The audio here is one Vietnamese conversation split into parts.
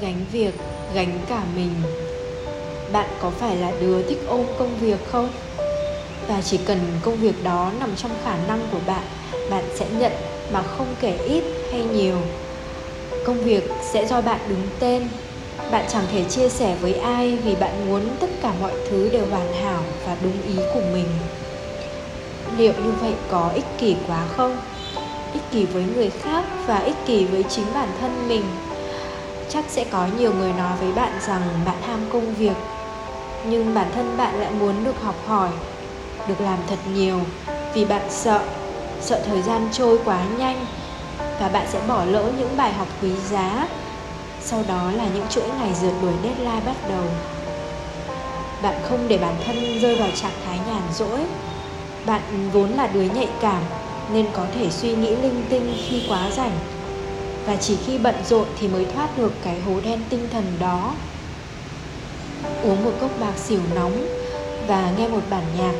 gánh việc, gánh cả mình. Bạn có phải là đứa thích ôm công việc không? Và chỉ cần công việc đó nằm trong khả năng của bạn bạn sẽ nhận mà không kể ít hay nhiều. Công việc sẽ do bạn đứng tên. Bạn chẳng thể chia sẻ với ai vì bạn muốn tất cả mọi thứ đều hoàn hảo và đúng ý của mình. Liệu như vậy có ích kỷ quá không? Ích kỷ với người khác và ích kỷ với chính bản thân mình chắc sẽ có nhiều người nói với bạn rằng bạn ham công việc, nhưng bản thân bạn lại muốn được học hỏi, được làm thật nhiều vì bạn sợ sợ thời gian trôi quá nhanh và bạn sẽ bỏ lỡ những bài học quý giá. Sau đó là những chuỗi ngày rượt đuổi deadline bắt đầu. Bạn không để bản thân rơi vào trạng thái nhàn rỗi. Bạn vốn là đứa nhạy cảm nên có thể suy nghĩ linh tinh khi quá rảnh và chỉ khi bận rộn thì mới thoát được cái hố đen tinh thần đó. Uống một cốc bạc xỉu nóng và nghe một bản nhạc,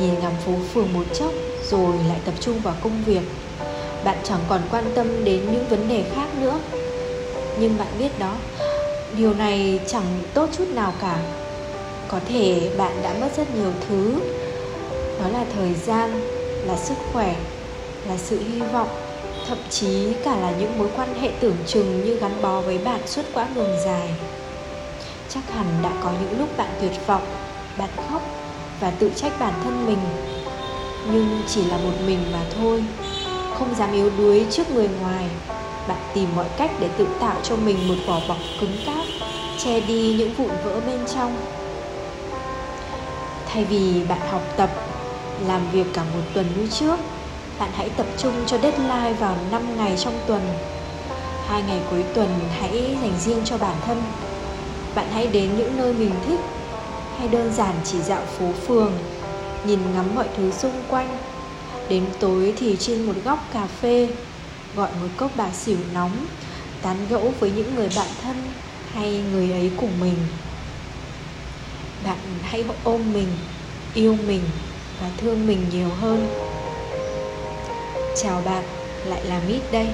nhìn ngắm phố phường một chốc rồi lại tập trung vào công việc. Bạn chẳng còn quan tâm đến những vấn đề khác nữa. Nhưng bạn biết đó, điều này chẳng tốt chút nào cả. Có thể bạn đã mất rất nhiều thứ. Đó là thời gian, là sức khỏe, là sự hy vọng thậm chí cả là những mối quan hệ tưởng chừng như gắn bó với bạn suốt quãng đường dài. Chắc hẳn đã có những lúc bạn tuyệt vọng, bạn khóc và tự trách bản thân mình. Nhưng chỉ là một mình mà thôi, không dám yếu đuối trước người ngoài. Bạn tìm mọi cách để tự tạo cho mình một vỏ bọc cứng cáp, che đi những vụn vỡ bên trong. Thay vì bạn học tập, làm việc cả một tuần như trước bạn hãy tập trung cho deadline vào 5 ngày trong tuần. Hai ngày cuối tuần hãy dành riêng cho bản thân. Bạn hãy đến những nơi mình thích hay đơn giản chỉ dạo phố phường, nhìn ngắm mọi thứ xung quanh. Đến tối thì trên một góc cà phê, gọi một cốc bà xỉu nóng, tán gẫu với những người bạn thân hay người ấy cùng mình. Bạn hãy ôm mình, yêu mình và thương mình nhiều hơn chào bạn lại là mít đây.